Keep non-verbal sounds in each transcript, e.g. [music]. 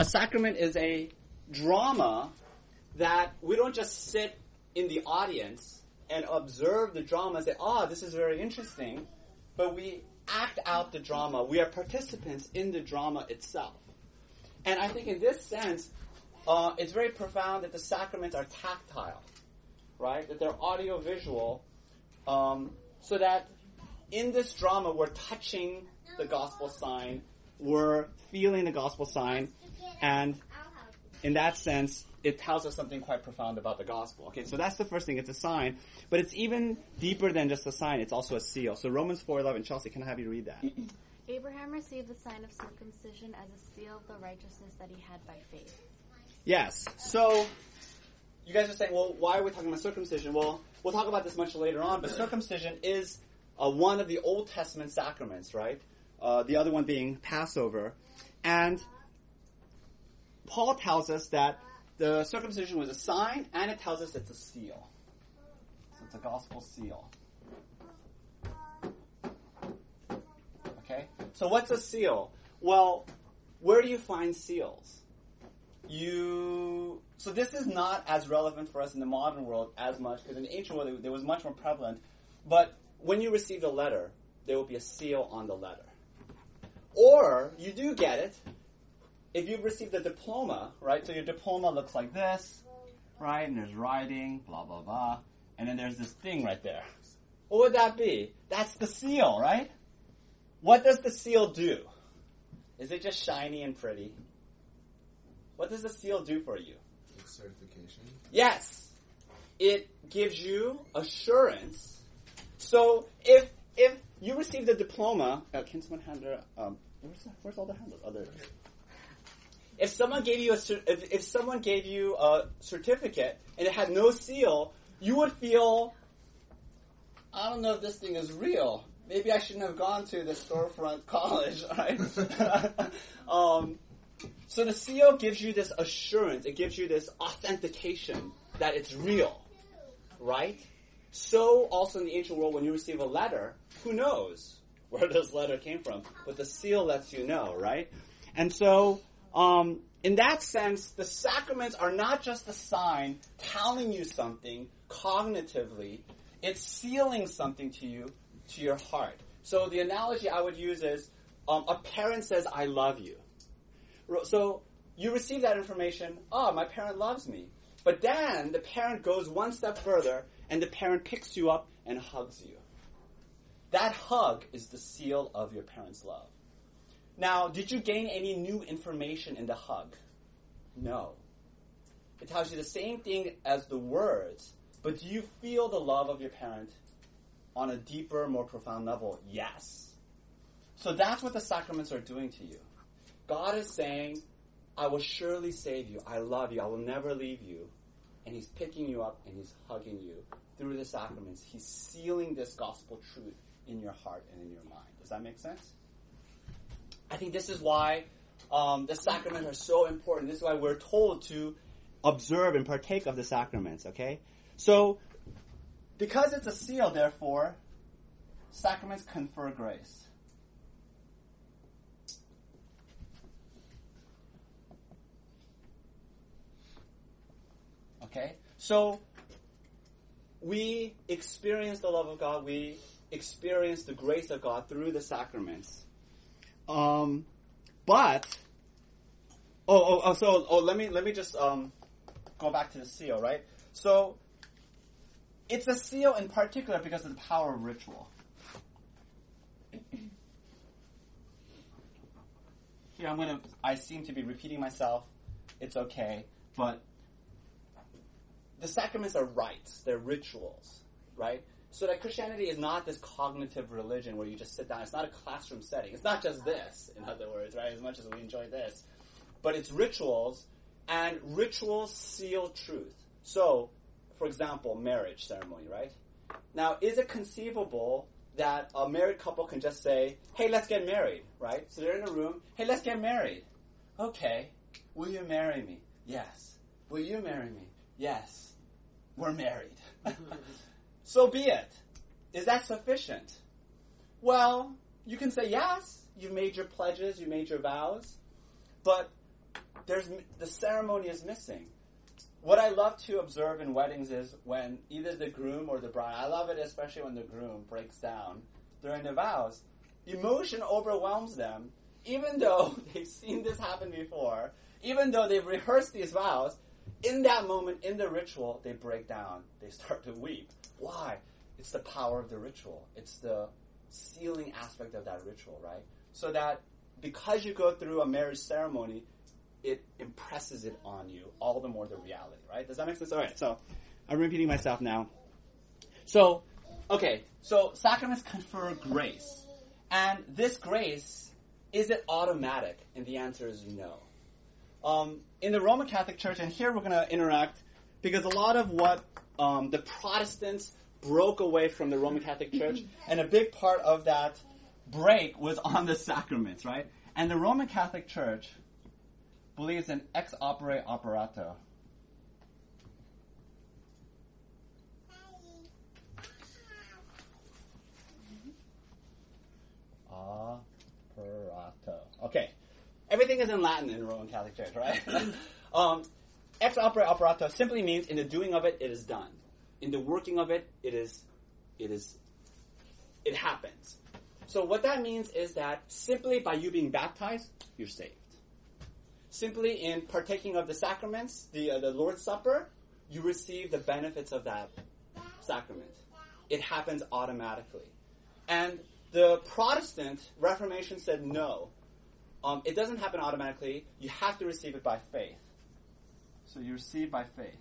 a sacrament is a drama that we don't just sit in the audience and observe the drama and say, "Ah, oh, this is very interesting," but we act out the drama. We are participants in the drama itself. And I think in this sense, uh, it's very profound that the sacraments are tactile, right? That they're audio-visual, um, so that in this drama we're touching the gospel sign, we're feeling the gospel sign, and in that sense, it tells us something quite profound about the gospel. Okay, so that's the first thing. It's a sign, but it's even deeper than just a sign. It's also a seal. So Romans 4:11. Chelsea, can I have you read that? [clears throat] Abraham received the sign of circumcision as a seal of the righteousness that he had by faith. Yes. So you guys are saying, well, why are we talking about circumcision? Well, we'll talk about this much later on, but circumcision is uh, one of the Old Testament sacraments, right? Uh, the other one being Passover. And Paul tells us that the circumcision was a sign, and it tells us it's a seal. So it's a gospel seal. Okay? So what's a seal? Well, where do you find seals? You so this is not as relevant for us in the modern world as much because in the ancient world it, was much more prevalent. But when you received a letter, there will be a seal on the letter. Or you do get it if you've received a diploma, right? So your diploma looks like this, right? And there's writing, blah blah blah, and then there's this thing right there. What would that be? That's the seal, right? What does the seal do? Is it just shiny and pretty? What does the seal do for you? It's certification. Yes. It gives you assurance. So if if you received a diploma, uh, can someone hand her? Um, where's, the, where's all the handles? Other. If someone gave you a if, if someone gave you a certificate and it had no seal, you would feel. I don't know if this thing is real. Maybe I shouldn't have gone to the storefront college, [laughs] right? [laughs] um, so the seal gives you this assurance. It gives you this authentication that it's real, right? So also in the ancient world, when you receive a letter, who knows where [laughs] this letter came from? But the seal lets you know, right? And so, um, in that sense, the sacraments are not just a sign telling you something cognitively. It's sealing something to you, to your heart. So the analogy I would use is, um, a parent says, I love you. So you receive that information, oh, my parent loves me. But then the parent goes one step further and the parent picks you up and hugs you. That hug is the seal of your parent's love. Now, did you gain any new information in the hug? No. It tells you the same thing as the words, but do you feel the love of your parent on a deeper, more profound level? Yes. So that's what the sacraments are doing to you. God is saying, I will surely save you. I love you. I will never leave you. And He's picking you up and He's hugging you through the sacraments. He's sealing this gospel truth in your heart and in your mind. Does that make sense? I think this is why um, the sacraments are so important. This is why we're told to observe and partake of the sacraments, okay? So, because it's a seal, therefore, sacraments confer grace. Okay? So, we experience the love of God, we experience the grace of God through the sacraments. Um, but, oh, oh, oh, so, oh, let me, let me just, um, go back to the seal, right? So, it's a seal in particular because of the power of ritual. [clears throat] Here, I'm gonna, I seem to be repeating myself. It's okay. But the sacraments are rites, they're rituals, right? So that Christianity is not this cognitive religion where you just sit down. It's not a classroom setting. It's not just this, in other words, right? As much as we enjoy this. But it's rituals, and rituals seal truth. So, for example, marriage ceremony, right? Now, is it conceivable that a married couple can just say, hey, let's get married, right? So they're in a room, hey, let's get married. Okay, will you marry me? Yes. Will you marry me? Yes we're married. [laughs] so be it. Is that sufficient? Well, you can say yes, you've made your pledges, you made your vows, but there's the ceremony is missing. What I love to observe in weddings is when either the groom or the bride, I love it especially when the groom breaks down during the vows. Emotion overwhelms them, even though [laughs] they've seen this happen before, even though they've rehearsed these vows, in that moment, in the ritual, they break down. They start to weep. Why? It's the power of the ritual. It's the sealing aspect of that ritual, right? So that because you go through a marriage ceremony, it impresses it on you all the more the reality, right? Does that make sense? All right, so I'm repeating myself now. So, okay, so sacraments confer grace. And this grace, is it automatic? And the answer is no. Um, in the Roman Catholic Church, and here we're going to interact because a lot of what um, the Protestants broke away from the Roman Catholic Church, and a big part of that break was on the sacraments, right? And the Roman Catholic Church believes in ex opere operato. Operato. Okay. Everything is in Latin in the Roman Catholic Church, right? [laughs] um, ex opere operato simply means in the doing of it, it is done. In the working of it, it is, it is, it happens. So what that means is that simply by you being baptized, you're saved. Simply in partaking of the sacraments, the, uh, the Lord's Supper, you receive the benefits of that sacrament. It happens automatically. And the Protestant Reformation said no. Um, it doesn't happen automatically. You have to receive it by faith. So you receive by faith.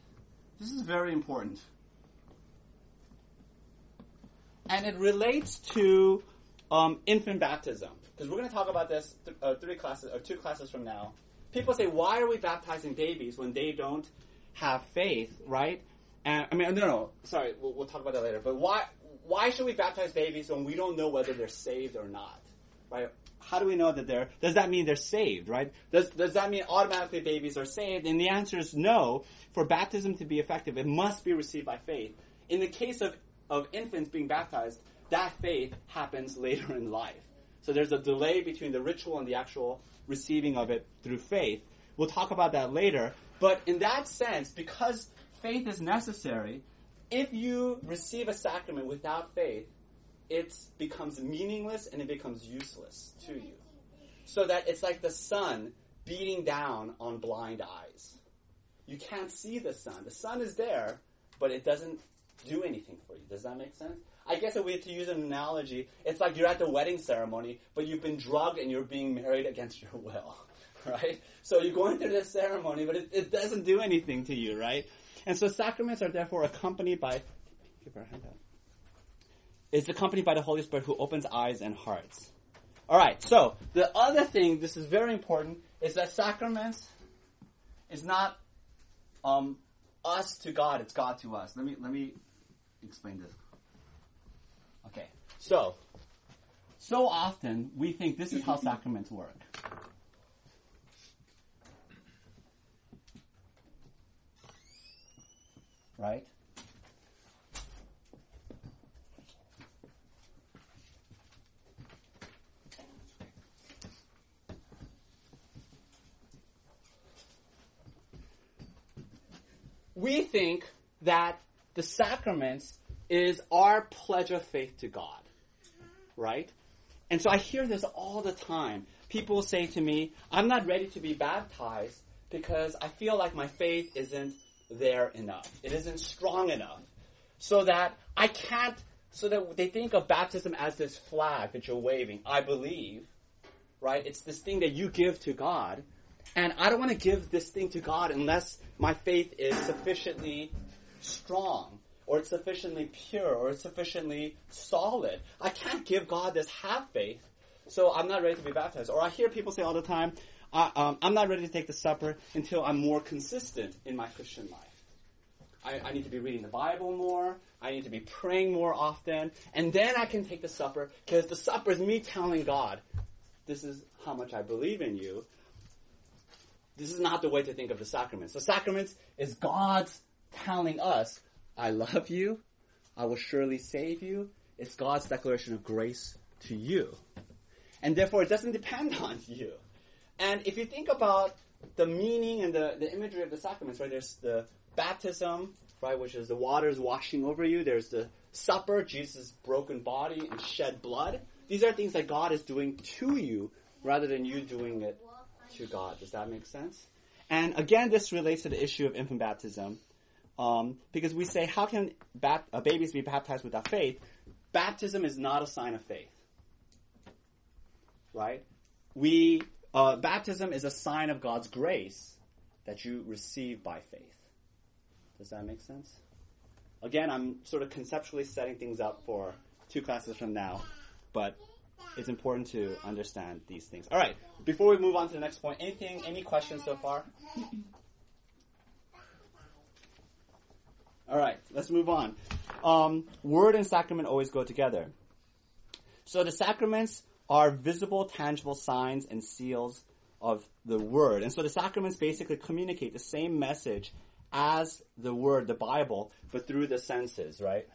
This is very important. And it relates to um, infant baptism. Because we're going to talk about this th- uh, three classes, or two classes from now. People say, why are we baptizing babies when they don't have faith, right? And I mean, no, no, sorry, we'll, we'll talk about that later. But why, why should we baptize babies when we don't know whether they're saved or not, right? How do we know that they're? Does that mean they're saved, right? Does does that mean automatically babies are saved? And the answer is no. For baptism to be effective, it must be received by faith. In the case of of infants being baptized, that faith happens later in life. So there's a delay between the ritual and the actual receiving of it through faith. We'll talk about that later. But in that sense, because faith is necessary, if you receive a sacrament without faith, it becomes meaningless and it becomes useless to you. So that it's like the sun beating down on blind eyes. You can't see the sun. The sun is there, but it doesn't do anything for you. Does that make sense? I guess if we had to use an analogy, it's like you're at the wedding ceremony, but you've been drugged and you're being married against your [laughs] will, right? So you're going through this ceremony, but it, it doesn't do anything to you, right? And so sacraments are therefore accompanied by, her a hand out. It's accompanied by the Holy Spirit who opens eyes and hearts. Alright, so the other thing, this is very important, is that sacraments is not um, us to God, it's God to us. Let me let me explain this. Okay. So so often we think this is how sacraments work. Right? We think that the sacraments is our pledge of faith to God. Right? And so I hear this all the time. People say to me, I'm not ready to be baptized because I feel like my faith isn't there enough. It isn't strong enough. So that I can't, so that they think of baptism as this flag that you're waving. I believe, right? It's this thing that you give to God. And I don't want to give this thing to God unless my faith is sufficiently strong, or it's sufficiently pure, or it's sufficiently solid. I can't give God this half faith, so I'm not ready to be baptized. Or I hear people say all the time, I, um, I'm not ready to take the supper until I'm more consistent in my Christian life. I, I, need to be reading the Bible more. I need to be praying more often. And then I can take the supper because the supper is me telling God, this is how much I believe in you. This is not the way to think of the sacraments. The sacraments is God's telling us, I love you. I will surely save you. It's God's declaration of grace to you. And therefore, it doesn't depend [laughs] on you. And if you think about the meaning and the, the imagery of the sacraments, right? There's the baptism, right, which is the waters washing over you. There's the supper, Jesus' broken body and shed blood. These are things that God is doing to you rather than you doing it to God. Does that make sense? And again, this relates to the issue of infant baptism. Um, because we say, how can bat- uh, babies be baptized without faith? Baptism is not a sign of faith. Right? We, uh, baptism is a sign of God's grace that you receive by faith. Does that make sense? Again, I'm sort of conceptually setting things up for two classes from now, but it's important to understand these things. All right, before we move on to the next point, anything, any questions so far? All right, let's move on. Um, word and sacrament always go together. So the sacraments are visible, tangible signs and seals of the word. And so the sacraments basically communicate the same message as the word, the Bible, but through the senses, right?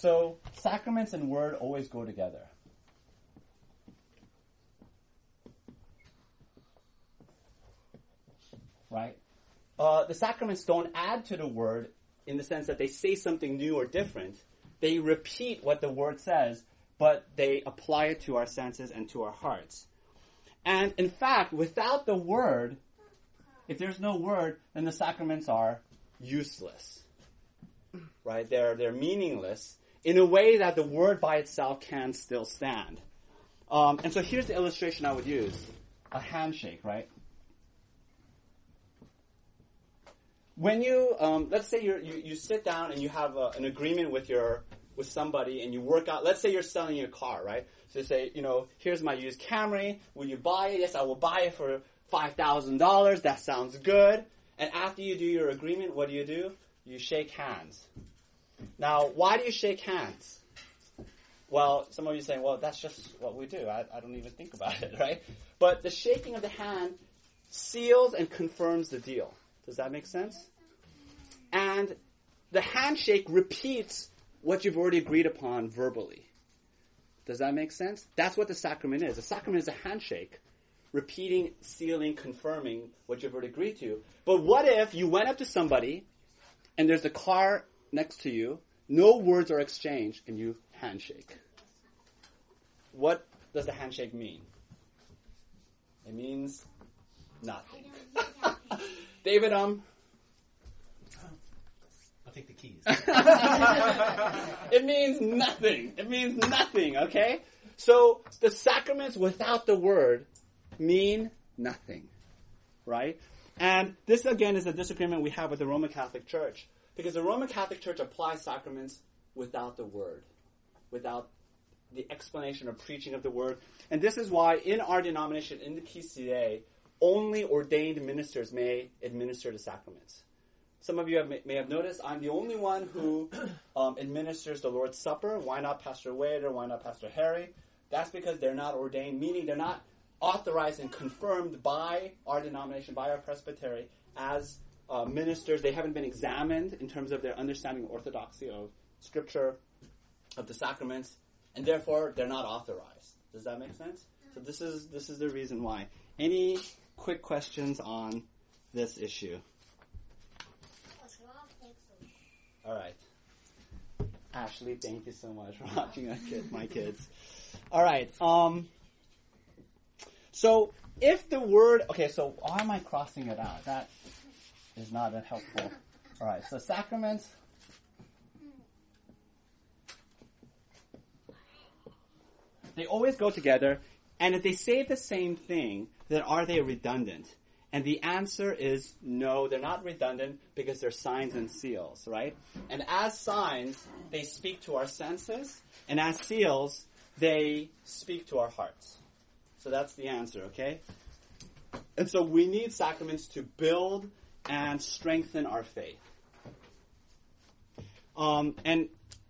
So sacraments and word always go together. Right? Uh, the sacraments don't add to the word in the sense that they say something new or different. They repeat what the word says, but they apply it to our senses and to our hearts. And in fact, without the word, if there's no word, then the sacraments are useless. Right? They're, they're meaningless in a way that the word by itself can still stand. Um, and so here's the illustration I would use. A handshake, right? When you, um, let's say you you, sit down and you have a, an agreement with your, with somebody and you work out, let's say you're selling your car, right? So you say, you know, here's my used Camry, will you buy it? Yes, I will buy it for $5,000. That sounds good. And after you do your agreement, what do you do? You shake hands. Now, why do you shake hands? Well, some of you are saying, well, that's just what we do. I, I don't even think about it, [laughs] right? But the shaking of the hand seals and confirms the deal. Does that make sense? And the handshake repeats what you've already agreed upon verbally. Does that make sense? That's what the sacrament is. A sacrament is a handshake, repeating, sealing, confirming what you've already agreed to. But what if you went up to somebody and there's a car next to you, no words are exchanged, and you handshake? What does the handshake mean? It means nothing. [laughs] David, um, I'll take the keys. [laughs] it means nothing. It means nothing, okay? So the sacraments without the word mean nothing, right? And this again is a disagreement we have with the Roman Catholic Church because the Roman Catholic Church applies sacraments without the word, without the explanation or preaching of the word. And this is why in our denomination, in the PCA, only ordained ministers may administer the sacraments. Some of you have, may have noticed I'm the only one who [coughs] um, administers the Lord's Supper. Why not Pastor Wade or why not Pastor Harry? That's because they're not ordained, meaning they're not authorized and confirmed by our denomination, by our presbytery, as uh, ministers. They haven't been examined in terms of their understanding of orthodoxy of Scripture, of the sacraments, and therefore they're not authorized. Does that make sense? So this is this is the reason why. Any quick questions on this issue? All right. Ashley, thank you so much for watching my, kid, my kids. All right. Um, so if the word, okay, so why am I crossing it out? That is not that helpful. All right. So sacraments. They always go together, and if they say the same thing, then are they redundant? And the answer is no, they're not redundant because they're signs and seals, right? And as signs, they speak to our senses, and as seals, they speak to our hearts. So that's the answer, okay? And so we need sacraments to build and strengthen our faith. Um, and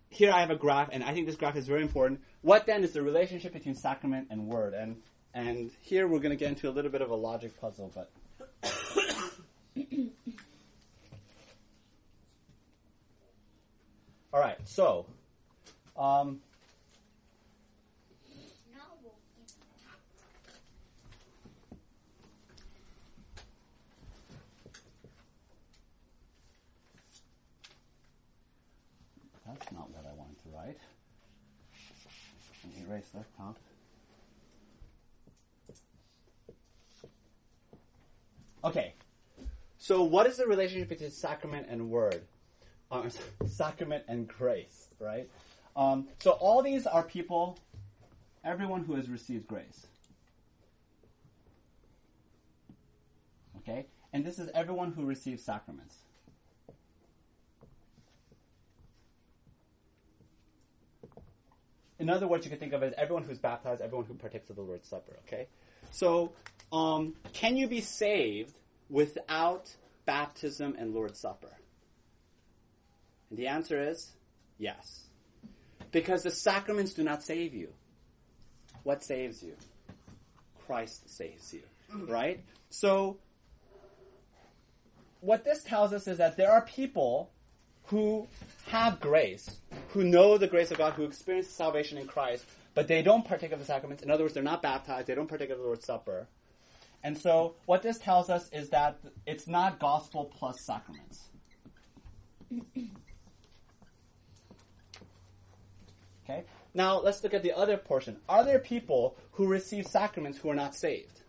here I have a graph, and I think this graph is very important. What then is the relationship between sacrament and word? And and here we're going to get into a little bit of a logic puzzle, but [coughs] All right, so um, right? Let me erase that top. Okay. So, what is the relationship between sacrament and word? Uh, [laughs] sacrament and grace, right? Um, so, all these are people, everyone who has received grace. Okay? And this is everyone who receives sacraments. In other words, you can think of it as everyone who's baptized, everyone who partakes of the Lord's Supper, okay? So, um, can you be saved without baptism and Lord's Supper? And the answer is yes. Because the sacraments do not save you. What saves you? Christ saves you, right? So, what this tells us is that there are people who have grace, who know the grace of God, who experience salvation in Christ, but they don't partake of the sacraments. In other words, they're not baptized, they don't partake of the Lord's Supper. And so, what this tells us is that it's not gospel plus sacraments. [clears throat] Okay? Now, let's look at the other portion. Are there people who receive sacraments who are not saved?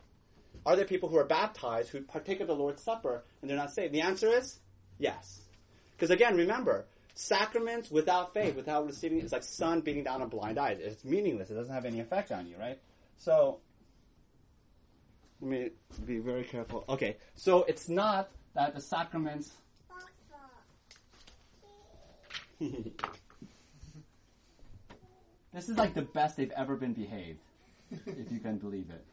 Are there people who are baptized who partake of the Lord's Supper and they're not saved? The answer is yes. Because again, remember, sacraments without faith, without receiving it, is like sun beating down a blind eye. It's meaningless. It doesn't have any effect on you, right? So, let me be very careful. Okay, so it's not that the sacraments. [laughs] this is like the best they've ever been behaved, if you can believe it.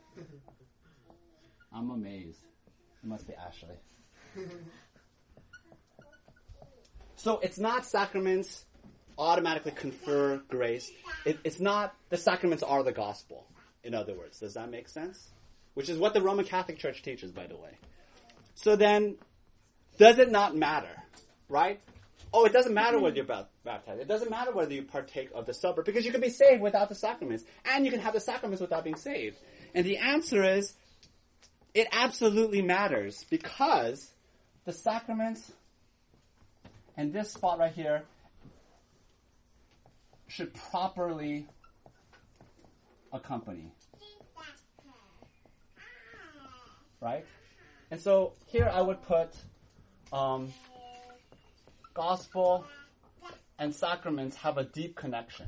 I'm amazed. It must be Ashley. [laughs] So it's not sacraments automatically confer grace. It, it's not the sacraments are the gospel. In other words, does that make sense? Which is what the Roman Catholic Church teaches, by the way. So then, does it not matter, right? Oh, it doesn't matter whether you're baptized. It doesn't matter whether you partake of the supper because you can be saved without the sacraments, and you can have the sacraments without being saved. And the answer is, it absolutely matters because the sacraments and this spot right here should properly accompany. Right? And so here I would put um, gospel and sacraments have a deep connection.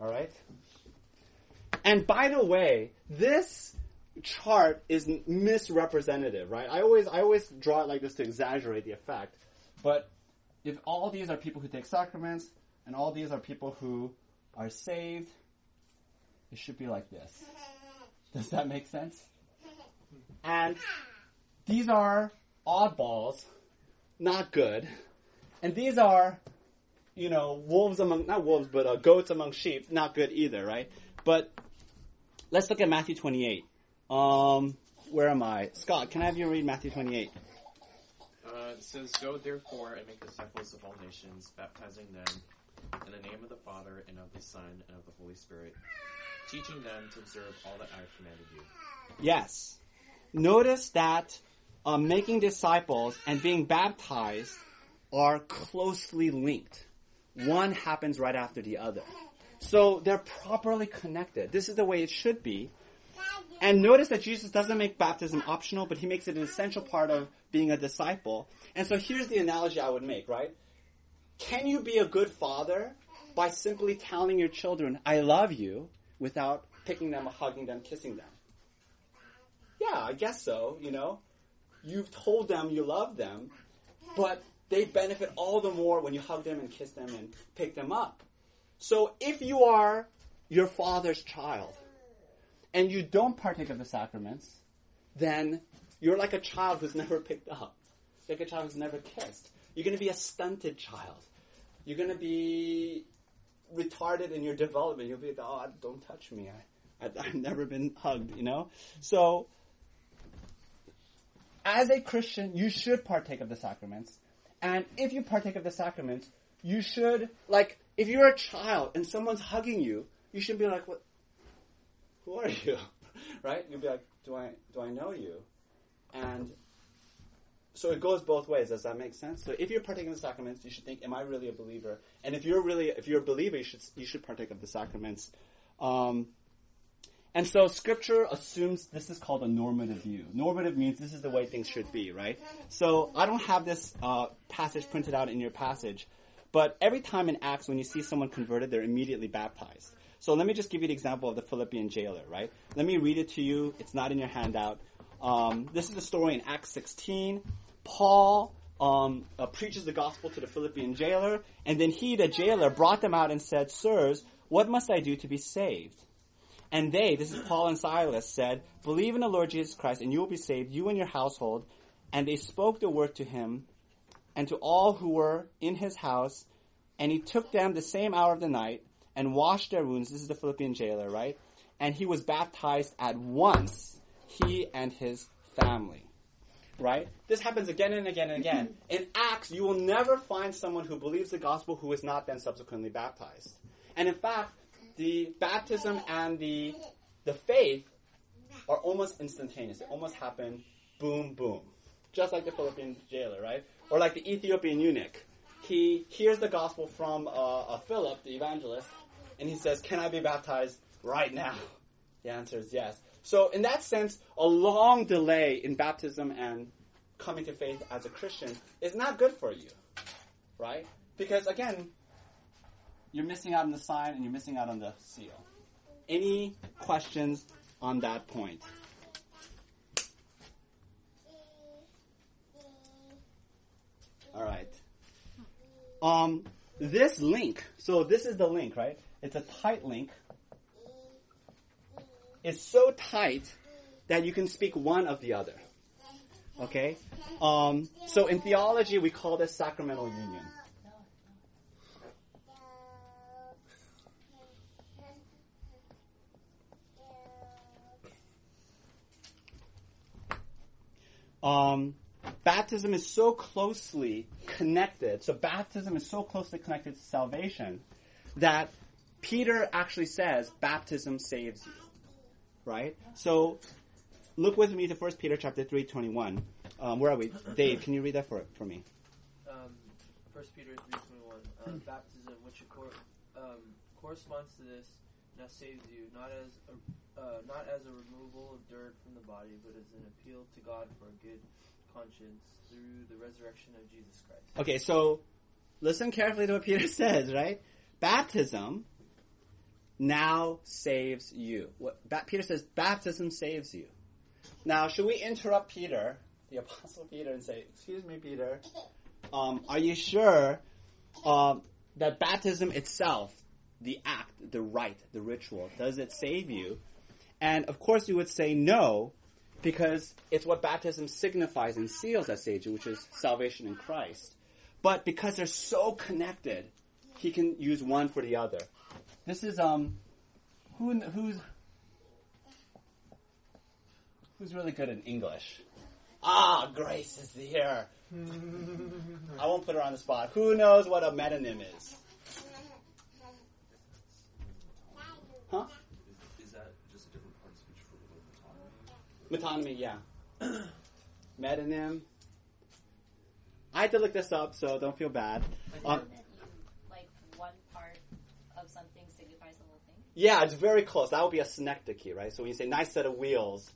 All right? And by the way, this chart is misrepresentative, right? I always I always draw it like this to exaggerate the effect. But if all these are people who take sacraments and all these are people who are saved, it should be like this. Does that make sense? And these are oddballs, not good. And these are, you know, wolves among, not wolves, but uh, goats among sheep, not good either, right? But let's look at Matthew 28. Um, where am I? Scott, can I have you read Matthew 28? Uh, it says, Go therefore and make disciples of all nations, baptizing them in the name of the Father and of the Son and of the Holy Spirit, teaching them to observe all that I have commanded you. Yes. Notice that uh, making disciples and being baptized are closely linked. One happens right after the other. So they're properly connected. This is the way it should be. And notice that Jesus doesn't make baptism optional, but he makes it an essential part of being a disciple. And so here's the analogy I would make, right? Can you be a good father by simply telling your children, I love you, without picking them, hugging them, kissing them? Yeah, I guess so, you know. You've told them you love them, but they benefit all the more when you hug them and kiss them and pick them up. So if you are your father's child, and you don't partake of the sacraments, then you're like a child who's [laughs] never picked up, like a child who's never kissed. You're going to be a stunted child. You're going to be retarded in your development. You'll be like, oh, don't touch me. I, I, [laughs] I've never been hugged, you know? So, as a Christian, you should partake of the sacraments. And if you partake of the sacraments, you should, like, if you're a child and someone's hugging you, you should be like, what? Who are you? [laughs] right? You'll be like, do I, do I know you? And so it goes both ways. Does that make sense? So if you're partaking of the sacraments, you should think, "Am I really a believer?" And if you're really, if you're a believer, you should you should partake of the sacraments. Um, and so Scripture assumes this is called a normative view. Normative means this is the way things should be, right? So I don't have this uh, passage printed out in your passage, but every time in Acts when you see someone converted, they're immediately baptized. So let me just give you the example of the Philippian jailer, right? Let me read it to you. It's not in your handout. Um, this is the story in Acts 16. Paul um, uh, preaches the gospel to the Philippian jailer, and then he, the jailer, brought them out and said, Sirs, what must I do to be saved? And they, this is Paul and Silas, said, Believe in the Lord Jesus Christ, and you will be saved, you and your household. And they spoke the word to him and to all who were in his house. And he took them the same hour of the night and washed their wounds. This is the Philippian jailer, right? And he was baptized at once, he and his family. Right? This happens again and again and again. [clears throat] In Acts, you will never find someone who believes the gospel who is not then subsequently baptized. And in fact, the baptism and the the faith are almost instantaneous. They almost happen boom boom. Just like the Philippian jailer, right? Or like the Ethiopian eunuch. He hears the gospel from uh, uh, Philip, the evangelist, and he says, Can I be baptized right now? [laughs] The answer is yes. So, in that sense, a long delay in baptism and coming to faith as a Christian is not good for you, right? Because again, you're missing out on the sign and you're missing out on the seal. Any questions on that point? All right. Um, this link, so this is the link, right? It's a tight link. It's so tight that you can speak one of the other. Okay? Um, so in theology, we call this sacramental union. Um, baptism is so closely connected. So baptism is so closely connected to salvation that Peter actually says baptism saves you. Right? So look with me to 1 Peter chapter 3, 21. Um, where are we? Dave, can you read that for, for me? Um, 1 Peter 3.21, uh, baptism, which acor- um, corresponds to this, now saves you, not as a, uh, not as a removal of dirt from the body, but as an appeal to God for a good conscience through the resurrection of Jesus Christ. Okay, so listen carefully to what Peter [laughs] says, right? Baptism now saves you. What Peter says, baptism saves you. Now, should we interrupt Peter, the Apostle Peter, and say, "Excuse me, Peter, um, are you sure um, that baptism itself, the act, the rite, the ritual, does it save you?" And of course, you would say no, because it's what baptism signifies and seals that saves you, which is salvation in Christ. But because they're so connected, he can use one for the other. This is um, who who's who's really good in English? Ah, Grace is here. I won't put her on the spot. Who knows what a metonym is? Huh? Is that just a different part of speech for like Metonymy, yeah. [coughs] Metonym. I had to look this up, so don't feel bad. Um, like one part of something signifies the whole thing. Yeah, it's very close. That would be a synecdoche, right? So when you say nice set of wheels,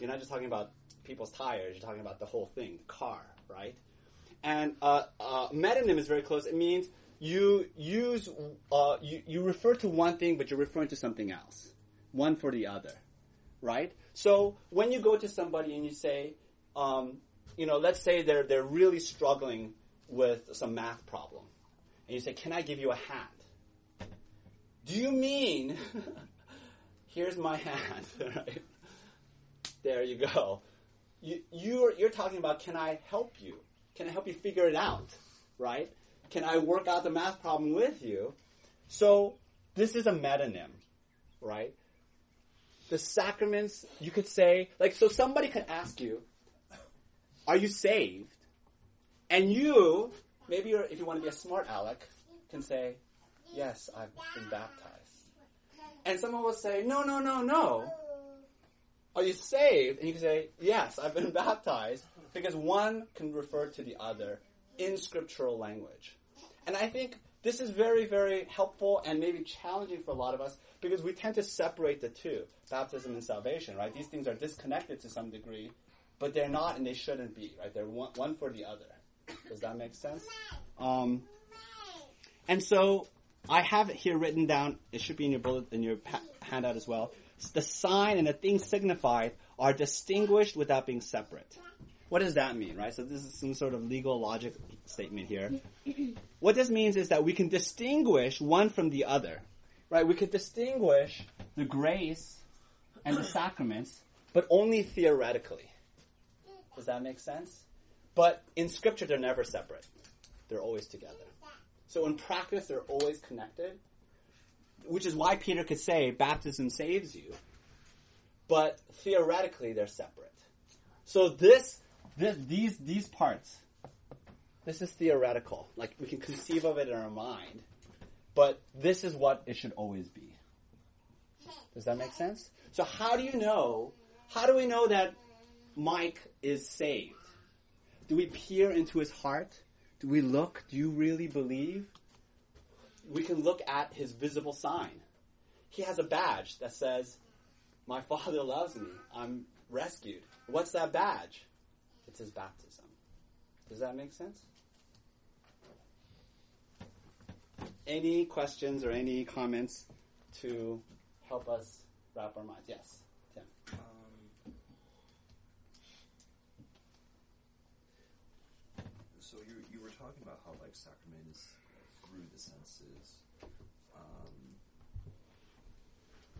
you're not just talking about people's tires, you're talking about the whole thing, the car, right? And uh, uh, metonym is very close. It means you use, uh, you, you refer to one thing, but you're referring to something else. One for the other, right? So when you go to somebody and you say, um, you know, let's say they're, they're really struggling with some math problem, and you say, can I give you a hand? Do you mean, [laughs] here's my hand, [laughs] right? There you go. You, you're, you're talking about, can I help you? Can I help you figure it out? Right? Can I work out the math problem with you? So, this is a metonym, right? The sacraments, you could say, like, so somebody could ask you, are you saved? And you, maybe if you want to be a smart aleck, can say, yes, I've been baptized. And someone will say, no, no, no, no. Are you saved? And you can say, yes, I've been [laughs] baptized, because one can refer to the other in scriptural language. And I think this is very, very helpful and maybe challenging for a lot of us because we tend to separate the two, baptism and salvation, right? These things are disconnected to some degree, but they're not and they shouldn't be, right? They're one, one for the other. Does that make sense? Um, and so I have it here written down. It should be in your bullet in your handout as well. The sign and the thing signified are distinguished without being separate. What does that mean, right? So this is some sort of legal logic statement here. [clears throat] what this means is that we can distinguish one from the other, right? We could distinguish the grace and the sacraments, but only theoretically. Does that make sense? But in scripture, they're never separate. They're always together. So in practice, they're always connected, which is why Peter could say baptism saves you. But theoretically, they're separate. So this, this these these parts, this is theoretical. Like we can conceive of it in our mind, but this is what it should always be. Does that make sense? So how do you know? How do we know that Mike is saved? Do we peer into his heart? Do we look? Do you really believe? We can look at his visible sign. He has a badge that says, My Father loves me. I'm rescued. What's that badge? It's his baptism. Does that make sense? Any questions or any comments to help us wrap our minds? Yes, Tim. Um, so you you were talking about how like sacrament is through the senses. Um,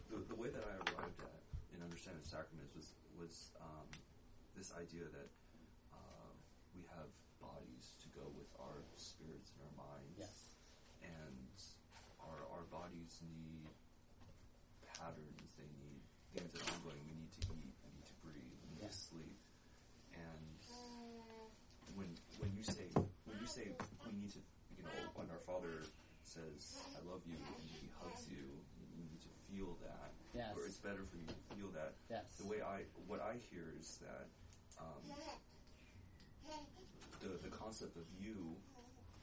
the the way that I arrived at in understanding sacraments was was um, this idea that uh, we have bodies to go with our spirits and our minds, Yes. and our our bodies need patterns. They need things that are ongoing. We need to eat. We need to breathe. We need Yes. to sleep. And when when you say when you say we need to, you know, when our Father says "I love you" and He hugs you, you need to feel that. Yes. Or it's better for you to feel that. Yes. The way I what I hear is that um, the the concept of you,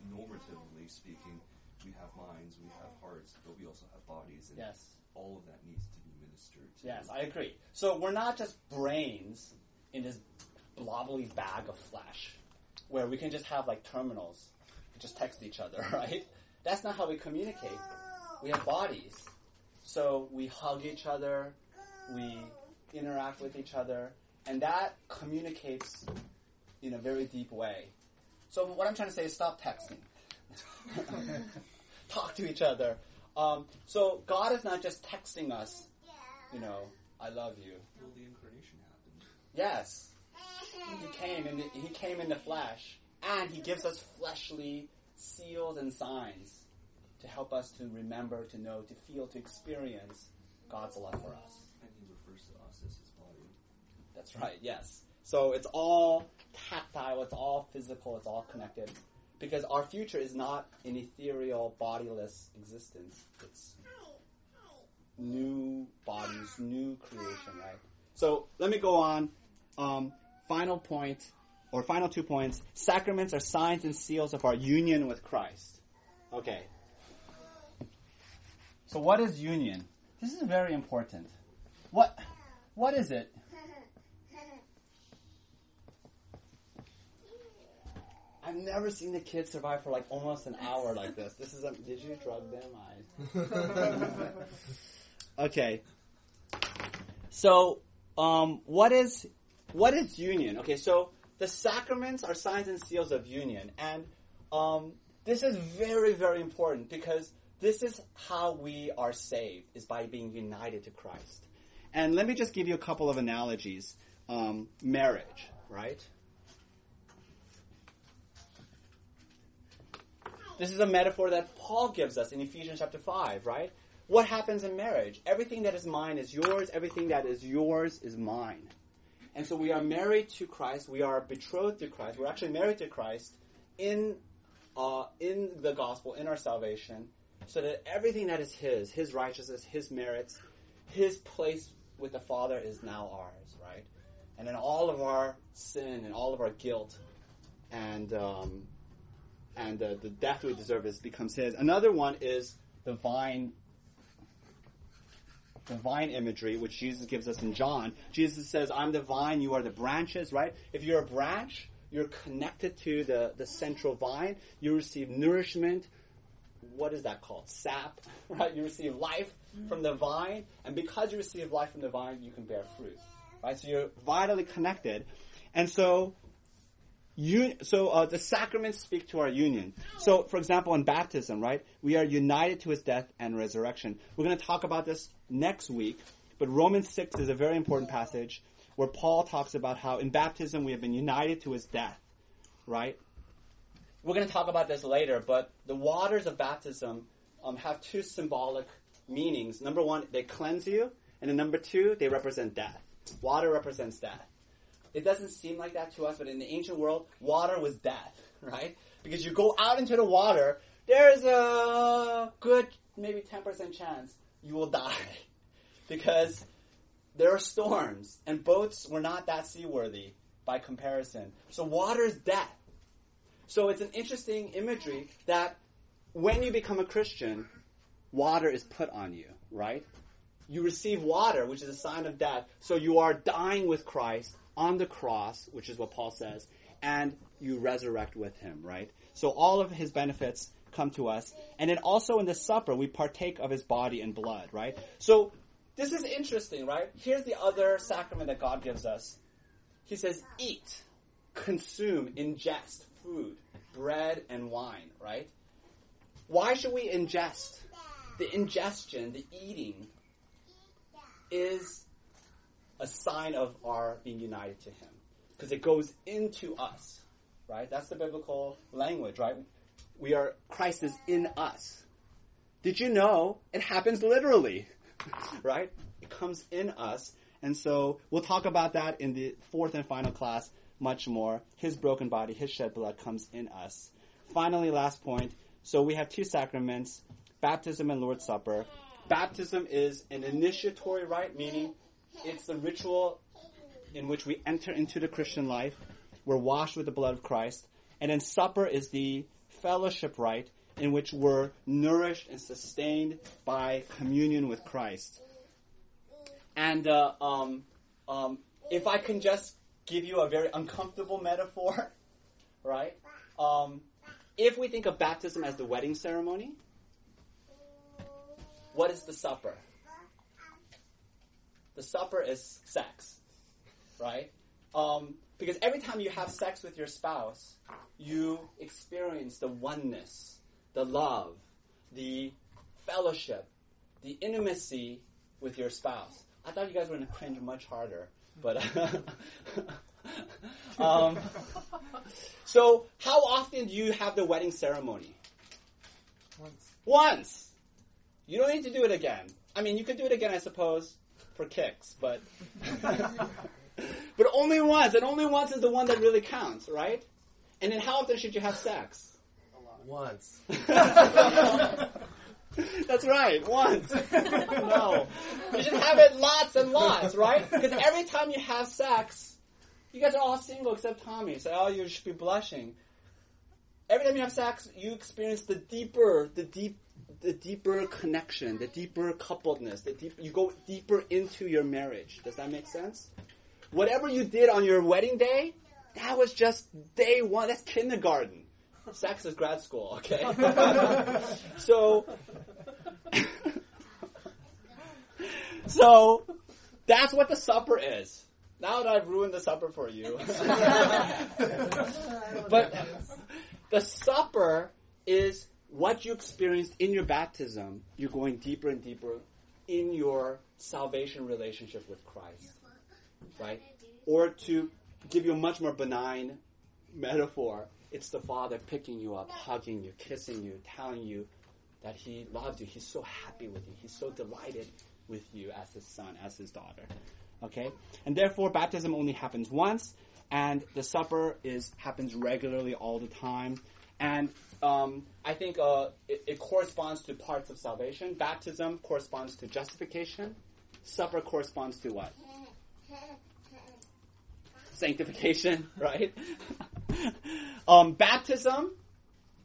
normatively speaking, we have minds, we have hearts, but we also have bodies, and Yes. all of that needs to be ministered to. Yes, I agree. So we're not just brains in this blobbly bag of flesh where we can just have like terminals, just text each other, [laughs] right? That's not how we communicate. We have bodies. So we hug each other, we interact with each other, and that communicates in a very deep way. So what I'm trying to say is stop texting. [laughs] Talk to each other. Um, so God is not just texting us, you know, I love you. Well, the incarnation happened. Yes, he came in the, he came in the flesh, and he gives us fleshly seals and signs to help us to remember, to know, to feel, to experience God's love for us. And he refers to us as his body. That's right. Yes. So it's all tactile. It's all physical. It's all connected. Because our future is not an ethereal, bodiless existence. It's new bodies, new creation, right? So let me go on. Um, final point, or final two points. Sacraments are signs and seals of our union with Christ. Okay. So what is union? This is very important. What, what is it? I've never seen the kids survive for like almost an hour like this. This is a, did you drug them? I [laughs] okay. So, um, what is what is union? Okay, so the sacraments are signs and seals of union, and um, this is very very important because this is how we are saved is by being united to Christ. And let me just give you a couple of analogies. Um, marriage, right? This is a metaphor that Paul gives us in Ephesians chapter 5, right? What happens in marriage? Everything that is mine is yours, everything that is yours is mine. And so we are married to Christ, we are betrothed to Christ, we're actually married to Christ in uh, in the gospel, in our salvation, so that everything that is His, His righteousness, His merits, His place with the Father is now ours, right? and then all of our sin and all of our guilt and um, and uh, the death we deserve is becomes His. Another one is the vine. The vine imagery, which Jesus gives us in John. Jesus says, I'm the vine, you are the branches, right? If you're a branch, you're connected to the, the central vine. You receive nourishment. What is that called? Sap, [laughs] right? You receive life from the vine. And because you receive life from the vine, you can bear fruit, right? So you're vitally connected. And so Un- so uh, the sacraments speak to our union. So, for example, in baptism, right, we are united to his death and resurrection. We're going to talk about this next week, but Romans 6 is a very important passage where Paul talks about how in baptism we have been united to his death, right? We're going to talk about this later, but the waters of baptism um, have two symbolic meanings. Number one, they cleanse you, and then number two, they represent death. Water represents death. It doesn't seem like that to us, but in the ancient world, water was death, [laughs] right? Because you go out into the water, there's a good, maybe 10% chance you will die. [laughs] Because there are storms, and boats were not that seaworthy by comparison. So water is death. So it's an interesting imagery that when you become a Christian, water is put on you, right? You receive water, which is a sign of death. So you are dying with Christ on the cross, which is what Paul says, and you resurrect with him, right? So all of his benefits come to us. And then also in the supper, we partake of his body and blood, right? So this is interesting, right? Here's the other sacrament that God gives us. He says, eat, consume, ingest food, bread and wine, right? Why should we ingest? The ingestion, the eating, is a sign of our being united to Him. Because it goes into us, right? That's the biblical language, right? We are, Christ is in us. Did you know it happens literally, [laughs] right? It comes in us. And so we'll talk about that in the fourth and final class much more. His broken body, His shed blood comes in us. Finally, last point. So we have two sacraments, baptism and Lord's Supper. Baptism is an initiatory rite, meaning it's the ritual in which we enter into the Christian life. We're washed with the blood of Christ. And then supper is the fellowship rite in which we're nourished and sustained by communion with Christ. And uh, um, um, if I can just give you a very uncomfortable metaphor, [laughs] right? Um, if we think of baptism as the wedding ceremony, what is the supper? The supper is sex, right? Um, because every time you have sex with your spouse, you experience the oneness, the love, the fellowship, the intimacy with your spouse. I thought you guys were going to cringe much harder, but [laughs] um, so how often do you have the wedding ceremony? Once. Once. You don't need to do it again. I mean, you could do it again, I suppose, for kicks, but [laughs] [laughs] but only once, and only once is the one that really counts, right? And then how often should you have sex? Once. [laughs] That's right, once. no. You should have it lots and lots, right? Because every time you have sex, you guys are all single except Tommy, so oh, you should be blushing. Every time you have sex, you experience the deeper, the deep, the deeper connection, the deeper coupledness, the deep, you go deeper into your marriage. Does that make sense? Whatever you did on your wedding day, that was just day one. That's kindergarten. Sex is grad school, okay? [laughs] so, [laughs] so that's what the supper is. Now that I've ruined the supper for you, [laughs] but the supper is what you experienced in your baptism. You're going deeper and deeper in your salvation relationship with Christ, right? Or to give you a much more benign metaphor, it's the Father picking you up, hugging you, kissing you, telling you that He loves you. He's so happy with you. He's so delighted with you as His son, as His daughter. Okay? And therefore, baptism only happens once, and the supper is happens regularly all the time. And um, I think uh, it, it corresponds to parts of salvation. Baptism corresponds to justification. Supper corresponds to what? [laughs] sanctification, [laughs] right? [laughs] um, baptism,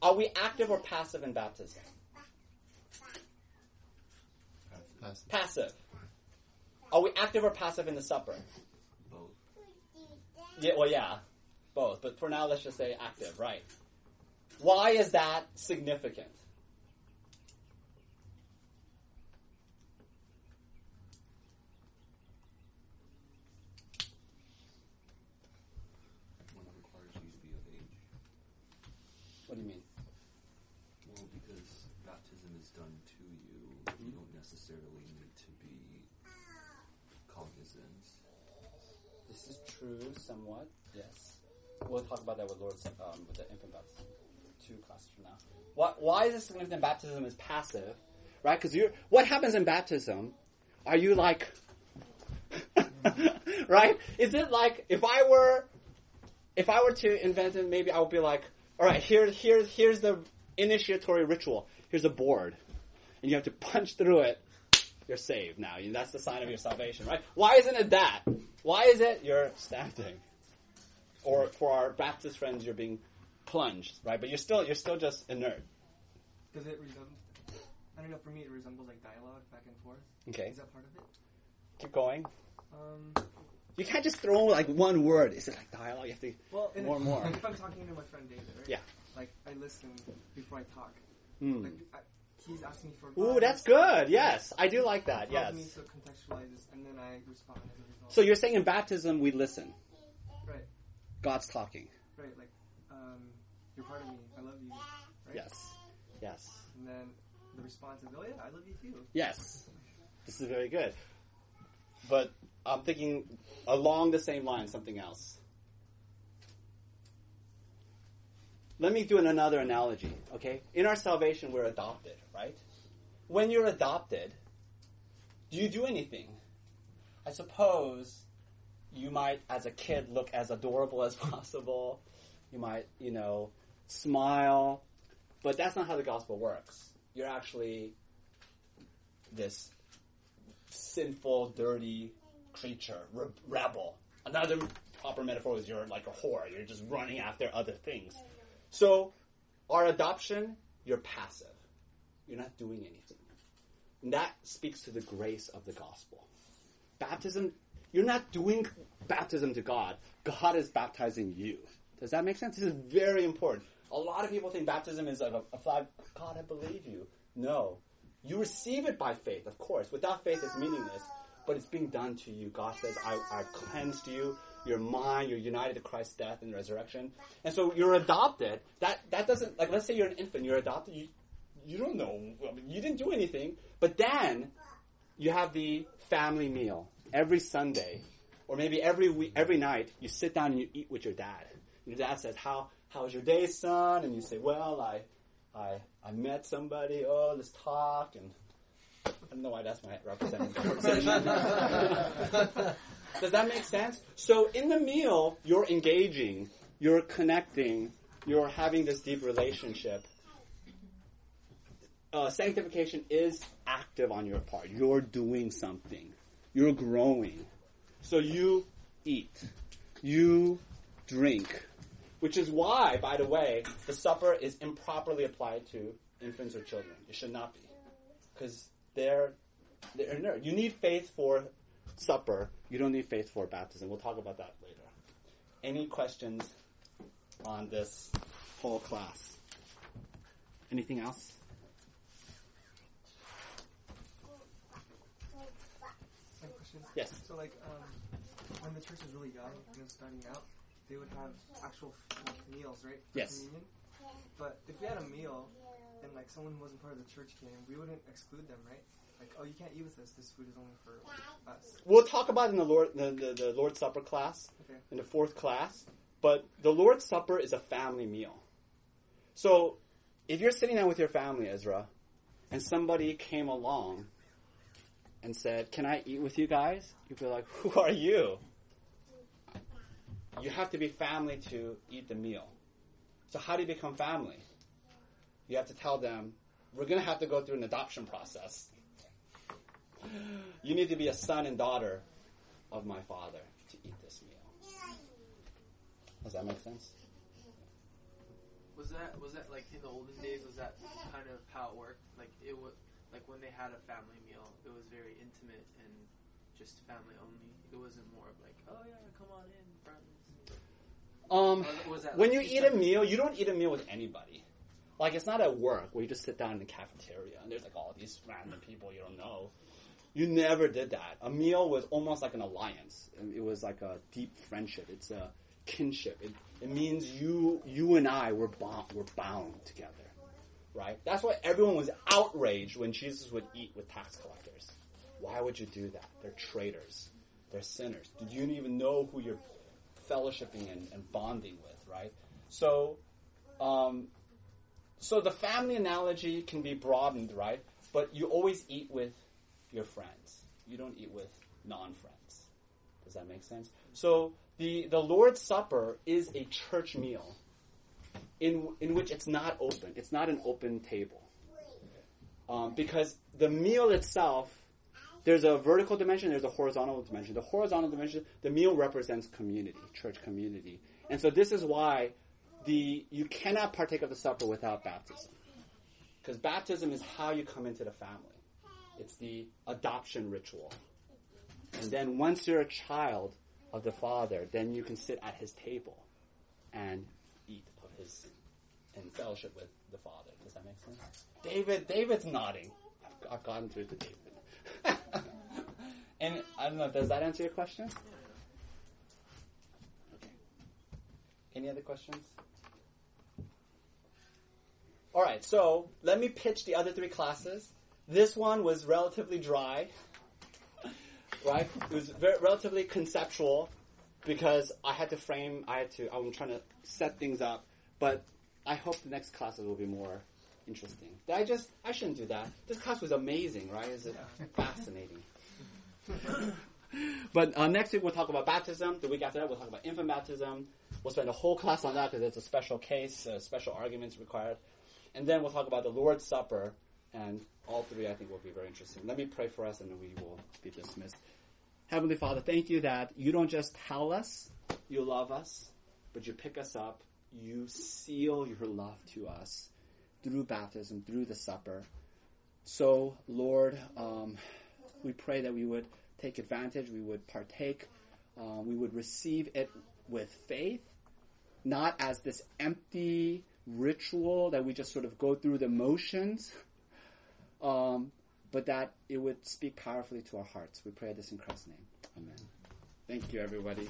are we active or passive in baptism? Passive. Passive. Are we active or passive in the supper? Both. Yeah, well, yeah, both. But for now, let's just say active, right? Why is that significant? One that requires you to be of age. What do you mean? Well, because baptism is done to you, you don't necessarily need to be cognizant. This is true, somewhat. Yes, we'll talk about that with Lord's um, with the infant baptism. Two classes from now. What, why is it significant? Baptism is passive, right? Because you, what happens in baptism? Are you like, [laughs] right? Is it like if I were, if I were to invent it, maybe I would be like, all right, here, here, here's the initiatory ritual. Here's a board, and you have to [laughs] punch through it you're saved now. That's the sign of your salvation, right? Why isn't it that? Why is it you're standing? Or for our Baptist friends, you're being plunged, right? But you're still you're still just inert. Does it resemble? I don't know. For me, it resembles like dialogue back and forth. Okay, Is that part of it? keep going. Um, You can't just throw like one word. Is it like dialogue? You have to. well, More and more. Like [laughs] if I'm talking to my friend David, right? Yeah. Like I listen before I talk. Hmm. Like I, he's asking me for. Ooh, that's good. Yes, I do like that. Yes. me to contextualize this, and then I respond as a result. So you're saying in baptism we listen. right, God's talking. right. Like, um, you're part of me. I love you. Right? Yes. Yes. And then the response is, oh yeah, I love you too. Yes. This is very good. But I'm thinking along the same line, something else. Let me do an- another analogy, okay? In our salvation, we're adopted, right? When you're adopted, do you do anything? I suppose you might, as a kid, look as adorable as [laughs] possible. You might, you know, smile. But that's not how the gospel works. You're actually this sinful, dirty creature, re- rebel. Another proper metaphor is you're like a whore. You're just running after other things. So, our adoption, you're passive. You're not doing anything. And that speaks to the grace of the gospel. Baptism, you're not doing baptism to God. God is baptizing you. Does that make sense? This is very important. A lot of people think baptism is like a, a flag. God, I believe you. No. You receive it by faith, of course. Without faith, it's meaningless. But it's being done to you. God says, I, I cleansed you. You're mine. You're united to Christ's death and resurrection. And so you're adopted. That that doesn't like. Let's say you're an infant. You're adopted. You you don't know. I mean, you didn't do anything. But then you have the family meal every Sunday, or maybe every week, every night. You sit down and you eat with your dad. Your dad says, "How how was your day, son?" And you say, "Well, I I I met somebody. Oh, let's talk." And I don't know why that's my representative. [laughs] [laughs] Does that make sense? So in the meal, you're engaging, you're connecting, you're having this deep relationship. Uh, sanctification is active on your part. You're doing something. You're growing. So you eat. You drink. Which is why, by the way, the supper is improperly applied to infants or children. It should not be. Because they're, they're inert. You need faith for supper. You don't need faith for baptism. We'll talk about that later. Any questions on this whole class? Anything else? Same question. Yes. So like, um, when the church is really young, you know, starting out, they would have actual like, meals, right? for Yes. Communion. But if we had a meal and like someone who wasn't part of the church came, we wouldn't exclude them, right? Like, oh, you can't eat with us. This food is only for us. We'll talk about it in the Lord the, the, the Lord's Supper class Okay. in the fourth class. But the Lord's Supper is a family meal. So if you're sitting down with your family, Ezra, and somebody came along and said, "Can I eat with you guys?" You'd be like, "Who are you?" You have to be family to eat the meal. So how do you become family? You have to tell them, "We're going to have to go through an adoption process." You need to be a son and daughter of my father to eat this meal. Does that make sense? Was that was that like in the olden days? Was that kind of how it worked? Like it was like when they had a family meal, it was very intimate and just family only. It wasn't more of like, oh yeah, come on in, friends. Um, that when like you eat a meal, you don't eat a meal with anybody. Like it's not at work where you just sit down in the cafeteria and there's like all these random people you don't know. You never did that. A meal was almost like an alliance. It was like a deep friendship. It's a kinship. It, it means you you and I were bound were bound together, right? That's why everyone was outraged when Jesus would eat with tax collectors. Why would you do that? They're traitors. They're sinners. Did you even know who you're fellowshipping and, and bonding with, right? So, um, so the family analogy can be broadened, right? But you always eat with your friends. You don't eat with non-friends. Does that make sense? So the the Lord's Supper is a church meal in in which it's not open. It's not an open table. Um, because the meal itself, there's a vertical dimension, there's a horizontal dimension. The horizontal dimension, the meal represents community, church community, and so this is why the you cannot partake of the supper without baptism, because baptism is how you come into the family. It's the adoption ritual, and then once you're a child of the Father, then you can sit at His table and eat of His and fellowship with the Father. Does that make sense? David, David's nodding. I've, I've gotten through to David. [laughs] and I don't know. Does that answer your question? Okay. Any other questions? All right. So let me pitch the other three classes. This one was relatively dry, right? It was very, relatively conceptual because I had to frame. I had to. I'm trying to set things up, but I hope the next classes will be more interesting. I just, I shouldn't do that. This class was amazing, right? Is it fascinating? [laughs] but uh, next week we'll talk about baptism. The week after that we'll talk about infant baptism. We'll spend a whole class on that because it's a special case, uh, special arguments required. And then we'll talk about the Lord's Supper, and all three I think will be very interesting. Let me pray for us and then we will be dismissed. Heavenly Father, thank you that you don't just tell us you love us, but you pick us up, you seal your love to us through baptism, through the supper. So, Lord, um, we pray that we would take advantage, we would partake, um, we would receive it with faith, not as this empty ritual that we just sort of go through the motions, um, but that it would speak powerfully to our hearts. We pray this in Christ's name. Amen. Thank you, everybody.